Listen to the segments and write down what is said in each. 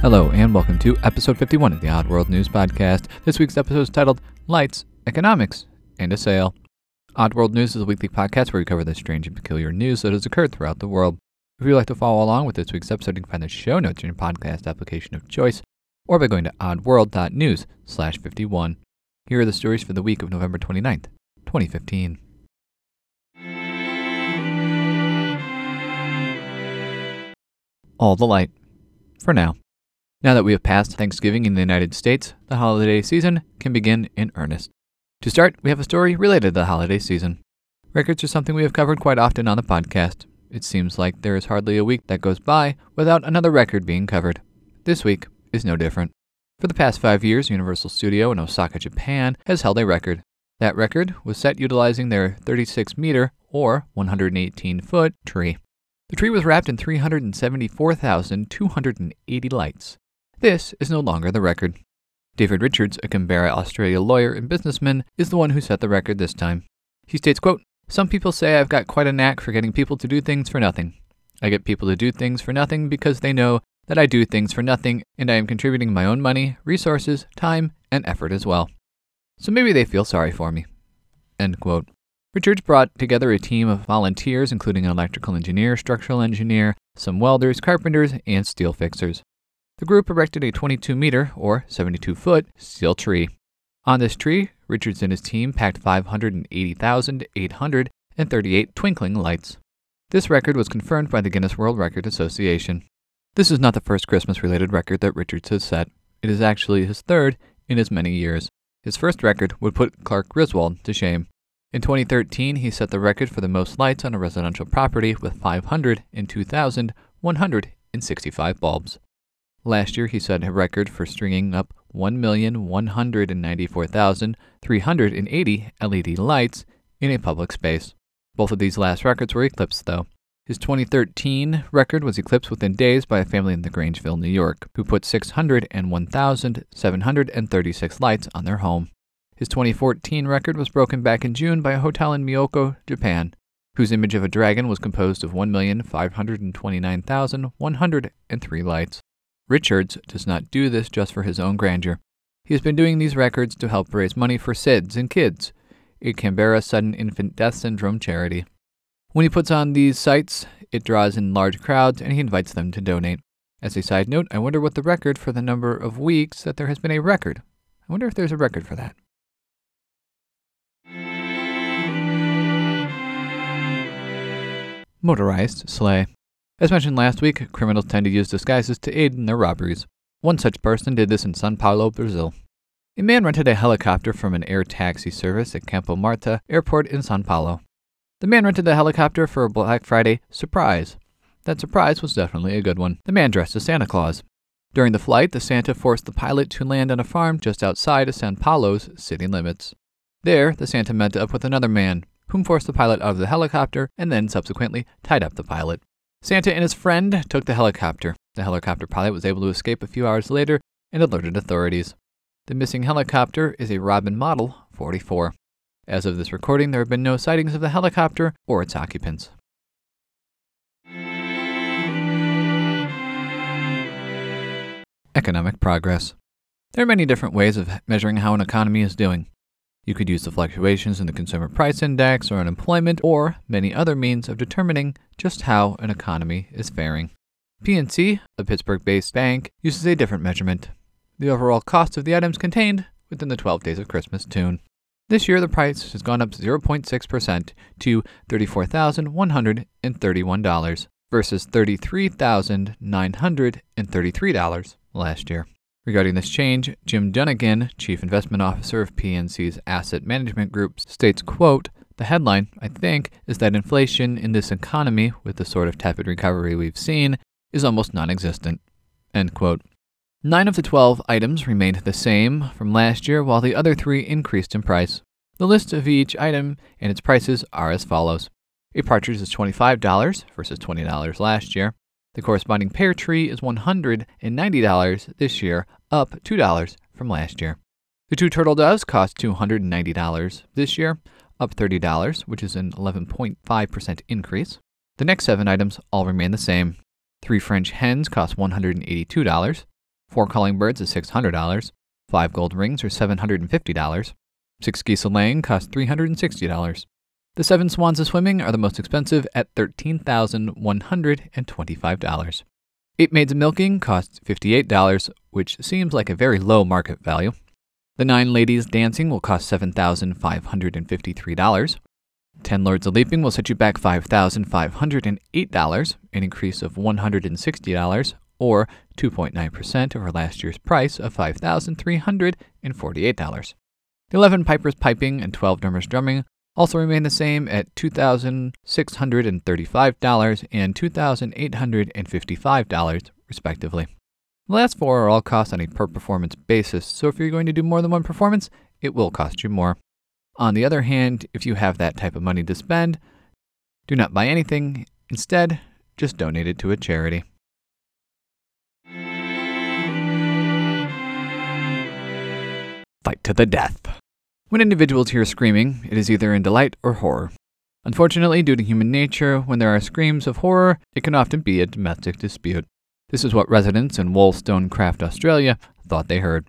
Hello, and welcome to episode 51 of the Odd World News Podcast. This week's episode is titled Lights, Economics, and a Sale. Odd World News is a weekly podcast where we cover the strange and peculiar news that has occurred throughout the world. If you'd like to follow along with this week's episode, you can find the show notes in your podcast application of choice or by going to oddworld.news slash 51. Here are the stories for the week of November 29th, 2015. All the light. For now. Now that we have passed Thanksgiving in the United States, the holiday season can begin in earnest. To start, we have a story related to the holiday season. Records are something we have covered quite often on the podcast. It seems like there is hardly a week that goes by without another record being covered. This week is no different. For the past five years, Universal Studio in Osaka, Japan has held a record. That record was set utilizing their 36 meter or 118 foot tree. The tree was wrapped in 374,280 lights. This is no longer the record. David Richards, a Canberra, Australia lawyer and businessman, is the one who set the record this time. He states, quote, Some people say I've got quite a knack for getting people to do things for nothing. I get people to do things for nothing because they know that I do things for nothing and I am contributing my own money, resources, time, and effort as well. So maybe they feel sorry for me. End quote. Richards brought together a team of volunteers, including an electrical engineer, structural engineer, some welders, carpenters, and steel fixers. The group erected a 22 meter, or 72 foot, steel tree. On this tree, Richards and his team packed 580,838 twinkling lights. This record was confirmed by the Guinness World Record Association. This is not the first Christmas related record that Richards has set. It is actually his third in as many years. His first record would put Clark Griswold to shame. In 2013, he set the record for the most lights on a residential property with 502,165 bulbs. Last year, he set a record for stringing up 1,194,380 LED lights in a public space. Both of these last records were eclipsed, though. His 2013 record was eclipsed within days by a family in the Grangeville, New York, who put 601,736 lights on their home. His 2014 record was broken back in June by a hotel in Miyoko, Japan, whose image of a dragon was composed of 1,529,103 lights. Richards does not do this just for his own grandeur. He has been doing these records to help raise money for SIDS and Kids, a Canberra Sudden Infant Death Syndrome charity. When he puts on these sites, it draws in large crowds and he invites them to donate. As a side note, I wonder what the record for the number of weeks that there has been a record. I wonder if there's a record for that. Motorized sleigh. As mentioned last week, criminals tend to use disguises to aid in their robberies. One such person did this in Sao Paulo, Brazil. A man rented a helicopter from an air taxi service at Campo Marta Airport in Sao Paulo. The man rented the helicopter for a Black Friday surprise. That surprise was definitely a good one. The man dressed as Santa Claus. During the flight, the Santa forced the pilot to land on a farm just outside of Sao Paulo's city limits. There, the Santa met up with another man, whom forced the pilot out of the helicopter and then subsequently tied up the pilot. Santa and his friend took the helicopter. The helicopter pilot was able to escape a few hours later and alerted authorities. The missing helicopter is a Robin Model 44. As of this recording, there have been no sightings of the helicopter or its occupants. Economic progress. There are many different ways of measuring how an economy is doing. You could use the fluctuations in the consumer price index or unemployment or many other means of determining just how an economy is faring. PNC, a Pittsburgh-based bank, uses a different measurement. The overall cost of the items contained within the 12 days of Christmas tune. This year the price has gone up 0.6% to $34,131 versus $33,933 last year. Regarding this change, Jim Dunigan, Chief Investment Officer of PNC's Asset Management Group, states, quote, the headline, I think, is that inflation in this economy, with the sort of tepid recovery we've seen, is almost non existent. End quote. Nine of the 12 items remained the same from last year, while the other three increased in price. The list of each item and its prices are as follows A partridge is $25 versus $20 last year. The corresponding pear tree is $190 this year, up $2 from last year. The two turtle doves cost $290 this year, up $30, which is an 11.5% increase. The next seven items all remain the same. Three French hens cost $182. Four calling birds is $600. Five gold rings are $750. Six geese a laying cost $360. The seven swans a swimming are the most expensive at $13,125. Eight maids a milking costs $58, which seems like a very low market value. The nine ladies dancing will cost $7,553. Ten lords a leaping will set you back $5,508, an increase of $160, or 2.9% over last year's price of $5,348. The 11 pipers piping and 12 drummers drumming also remain the same at $2,635 and $2,855, respectively. The last four are all cost on a per performance basis, so if you're going to do more than one performance, it will cost you more. On the other hand, if you have that type of money to spend, do not buy anything. Instead, just donate it to a charity. Fight to the death. When individuals hear screaming, it is either in delight or horror. Unfortunately, due to human nature, when there are screams of horror, it can often be a domestic dispute. This is what residents in Wollstonecraft, Australia, thought they heard.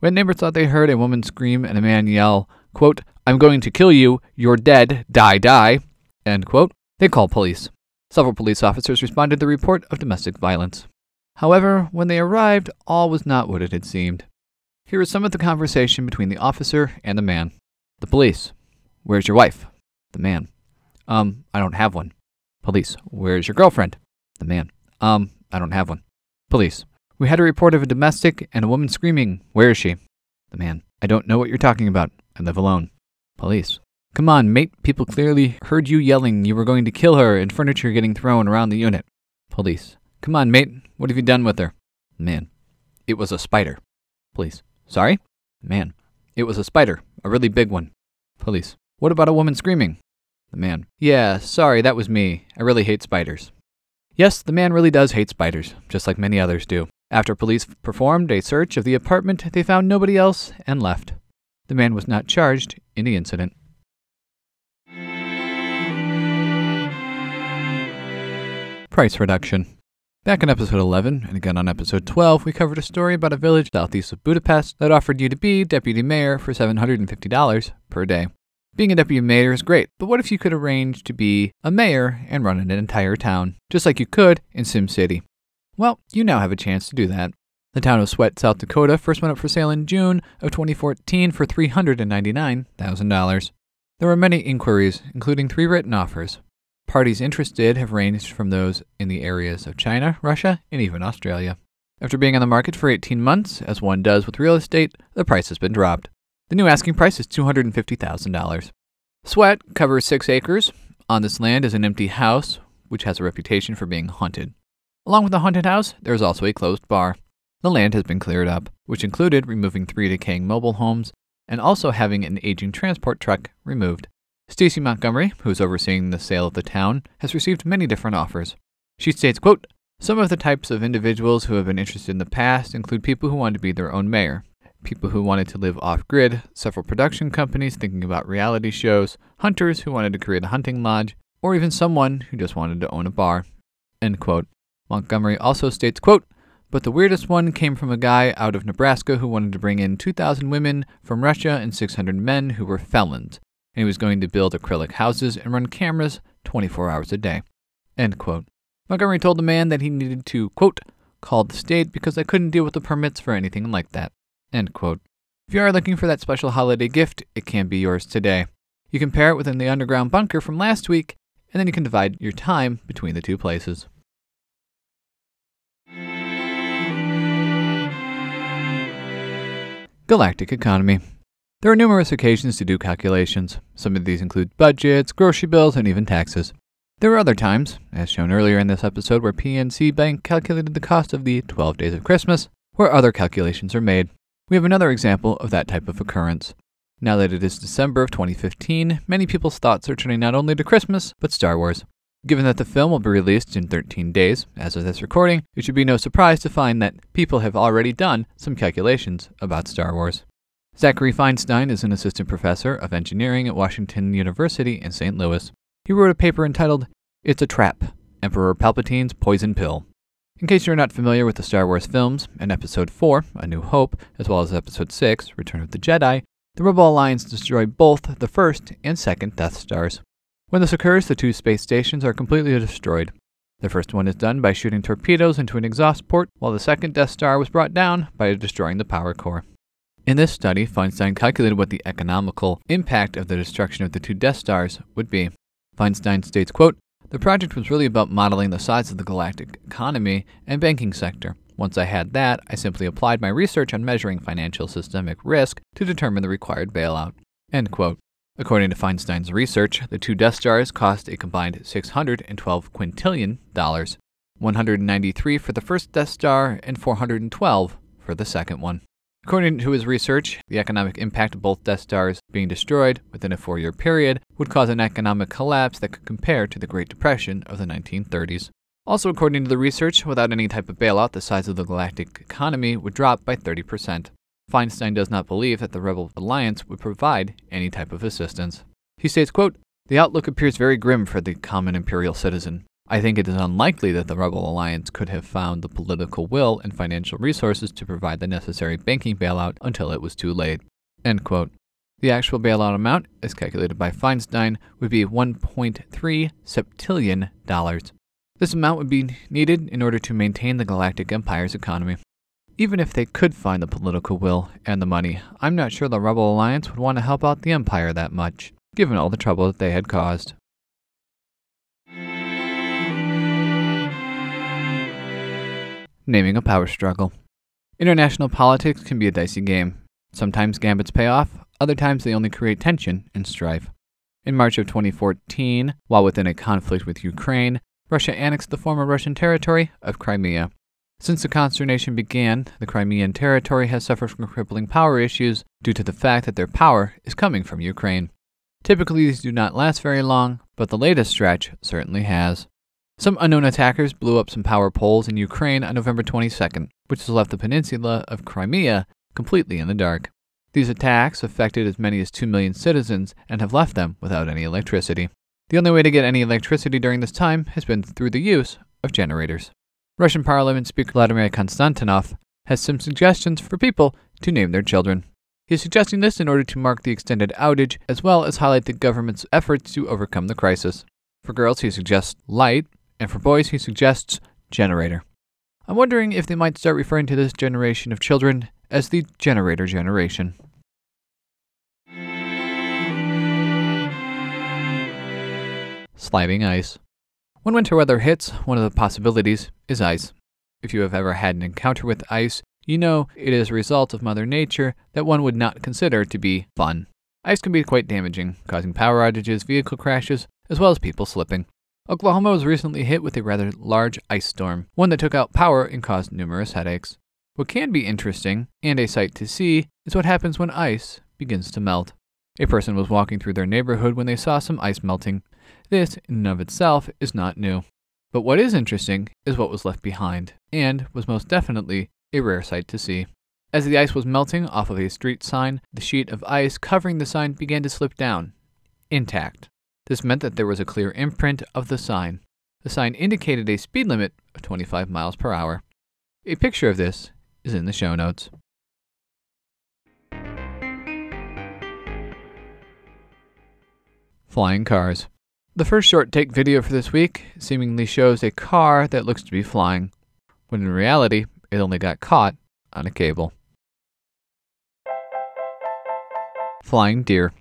When neighbors thought they heard a woman scream and a man yell, quote, I'm going to kill you, you're dead, die, die, end quote, they called police. Several police officers responded to the report of domestic violence. However, when they arrived, all was not what it had seemed. Here is some of the conversation between the officer and the man. The police. Where's your wife? The man. Um, I don't have one. Police. Where's your girlfriend? The man. Um, I don't have one. Police. We had a report of a domestic and a woman screaming. Where is she? The man. I don't know what you're talking about. I live alone. Police. Come on, mate. People clearly heard you yelling you were going to kill her and furniture getting thrown around the unit. Police. Come on, mate. What have you done with her? Man. It was a spider. Police. Sorry? Man. It was a spider, a really big one. Police. What about a woman screaming? The man. Yeah, sorry, that was me. I really hate spiders. Yes, the man really does hate spiders, just like many others do. After police performed a search of the apartment, they found nobody else and left. The man was not charged in the incident. Price reduction. Back in episode 11, and again on episode 12, we covered a story about a village southeast of Budapest that offered you to be deputy mayor for $750 per day. Being a deputy mayor is great, but what if you could arrange to be a mayor and run an entire town, just like you could in SimCity? Well, you now have a chance to do that. The town of Swett, South Dakota first went up for sale in June of 2014 for $399,000. There were many inquiries, including three written offers, Parties interested have ranged from those in the areas of China, Russia, and even Australia. After being on the market for 18 months, as one does with real estate, the price has been dropped. The new asking price is $250,000. Swett covers six acres. On this land is an empty house, which has a reputation for being haunted. Along with the haunted house, there is also a closed bar. The land has been cleared up, which included removing three decaying mobile homes and also having an aging transport truck removed. Stacy Montgomery, who is overseeing the sale of the town, has received many different offers. She states, quote, Some of the types of individuals who have been interested in the past include people who wanted to be their own mayor, people who wanted to live off grid, several production companies thinking about reality shows, hunters who wanted to create a hunting lodge, or even someone who just wanted to own a bar. End quote. Montgomery also states, quote, but the weirdest one came from a guy out of Nebraska who wanted to bring in 2,000 women from Russia and 600 men who were felons and he was going to build acrylic houses and run cameras 24 hours a day. Montgomery told the man that he needed to, quote, call the state because I couldn't deal with the permits for anything like that. End quote. If you are looking for that special holiday gift, it can be yours today. You can pair it within the underground bunker from last week, and then you can divide your time between the two places. Galactic Economy there are numerous occasions to do calculations. Some of these include budgets, grocery bills, and even taxes. There are other times, as shown earlier in this episode, where PNC Bank calculated the cost of the 12 days of Christmas, where other calculations are made. We have another example of that type of occurrence. Now that it is December of 2015, many people's thoughts are turning not only to Christmas, but Star Wars. Given that the film will be released in 13 days, as of this recording, it should be no surprise to find that people have already done some calculations about Star Wars. Zachary Feinstein is an assistant professor of engineering at Washington University in St. Louis. He wrote a paper entitled It's a Trap Emperor Palpatine's Poison Pill. In case you're not familiar with the Star Wars films, in Episode 4, A New Hope, as well as Episode 6, Return of the Jedi, the Rebel Alliance destroy both the first and second Death Stars. When this occurs, the two space stations are completely destroyed. The first one is done by shooting torpedoes into an exhaust port, while the second Death Star was brought down by destroying the power core. In this study, Feinstein calculated what the economical impact of the destruction of the two Death Stars would be. Feinstein states, quote, The project was really about modeling the size of the galactic economy and banking sector. Once I had that, I simply applied my research on measuring financial systemic risk to determine the required bailout. End quote. According to Feinstein's research, the two Death Stars cost a combined 612 quintillion dollars, 193 for the first Death Star and 412 for the second one. According to his research, the economic impact of both Death Stars being destroyed within a four year period would cause an economic collapse that could compare to the Great Depression of the 1930s. Also, according to the research, without any type of bailout, the size of the galactic economy would drop by 30%. Feinstein does not believe that the Rebel Alliance would provide any type of assistance. He states, quote, The outlook appears very grim for the common imperial citizen. I think it is unlikely that the Rebel Alliance could have found the political will and financial resources to provide the necessary banking bailout until it was too late. End quote. The actual bailout amount, as calculated by Feinstein, would be 1.3 septillion dollars. This amount would be needed in order to maintain the Galactic Empire's economy. Even if they could find the political will and the money, I'm not sure the Rebel Alliance would want to help out the Empire that much, given all the trouble that they had caused. Naming a power struggle. International politics can be a dicey game. Sometimes gambits pay off, other times they only create tension and strife. In March of 2014, while within a conflict with Ukraine, Russia annexed the former Russian territory of Crimea. Since the consternation began, the Crimean territory has suffered from crippling power issues due to the fact that their power is coming from Ukraine. Typically, these do not last very long, but the latest stretch certainly has. Some unknown attackers blew up some power poles in Ukraine on November 22nd, which has left the peninsula of Crimea completely in the dark. These attacks affected as many as 2 million citizens and have left them without any electricity. The only way to get any electricity during this time has been through the use of generators. Russian Parliament Speaker Vladimir Konstantinov has some suggestions for people to name their children. He is suggesting this in order to mark the extended outage as well as highlight the government's efforts to overcome the crisis. For girls, he suggests light, and for boys, he suggests generator. I'm wondering if they might start referring to this generation of children as the generator generation. Sliding ice. When winter weather hits, one of the possibilities is ice. If you have ever had an encounter with ice, you know it is a result of Mother Nature that one would not consider to be fun. Ice can be quite damaging, causing power outages, vehicle crashes, as well as people slipping. Oklahoma was recently hit with a rather large ice storm, one that took out power and caused numerous headaches. What can be interesting, and a sight to see, is what happens when ice begins to melt. A person was walking through their neighborhood when they saw some ice melting. This, in and of itself, is not new. But what is interesting is what was left behind, and was most definitely a rare sight to see. As the ice was melting off of a street sign, the sheet of ice covering the sign began to slip down, intact. This meant that there was a clear imprint of the sign. The sign indicated a speed limit of 25 miles per hour. A picture of this is in the show notes. Flying cars. The first short take video for this week seemingly shows a car that looks to be flying, when in reality, it only got caught on a cable. Flying deer.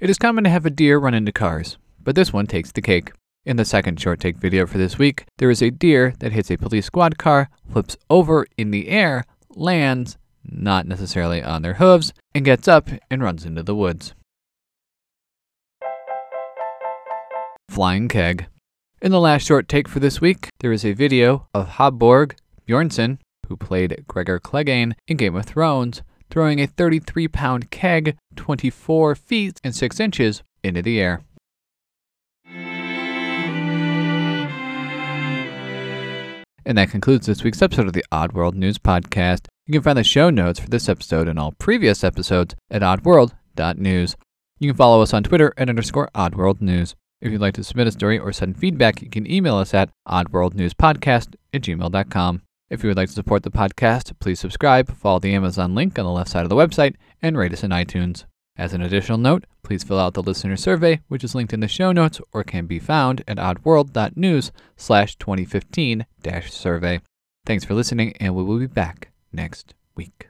It is common to have a deer run into cars, but this one takes the cake. In the second short take video for this week, there is a deer that hits a police squad car, flips over in the air, lands, not necessarily on their hooves, and gets up and runs into the woods. Flying Keg. In the last short take for this week, there is a video of Hafthor Bjornsson, who played Gregor Clegane in Game of Thrones, throwing a 33 pound keg 24 feet and 6 inches into the air. And that concludes this week's episode of the Oddworld News Podcast. You can find the show notes for this episode and all previous episodes at oddworld.news. You can follow us on Twitter at underscore oddworldnews. If you'd like to submit a story or send feedback, you can email us at oddworldnewspodcast at gmail.com. If you would like to support the podcast, please subscribe, follow the Amazon link on the left side of the website, and rate us in iTunes. As an additional note, please fill out the listener survey, which is linked in the show notes or can be found at oddworld.news slash 2015 survey. Thanks for listening, and we will be back next week.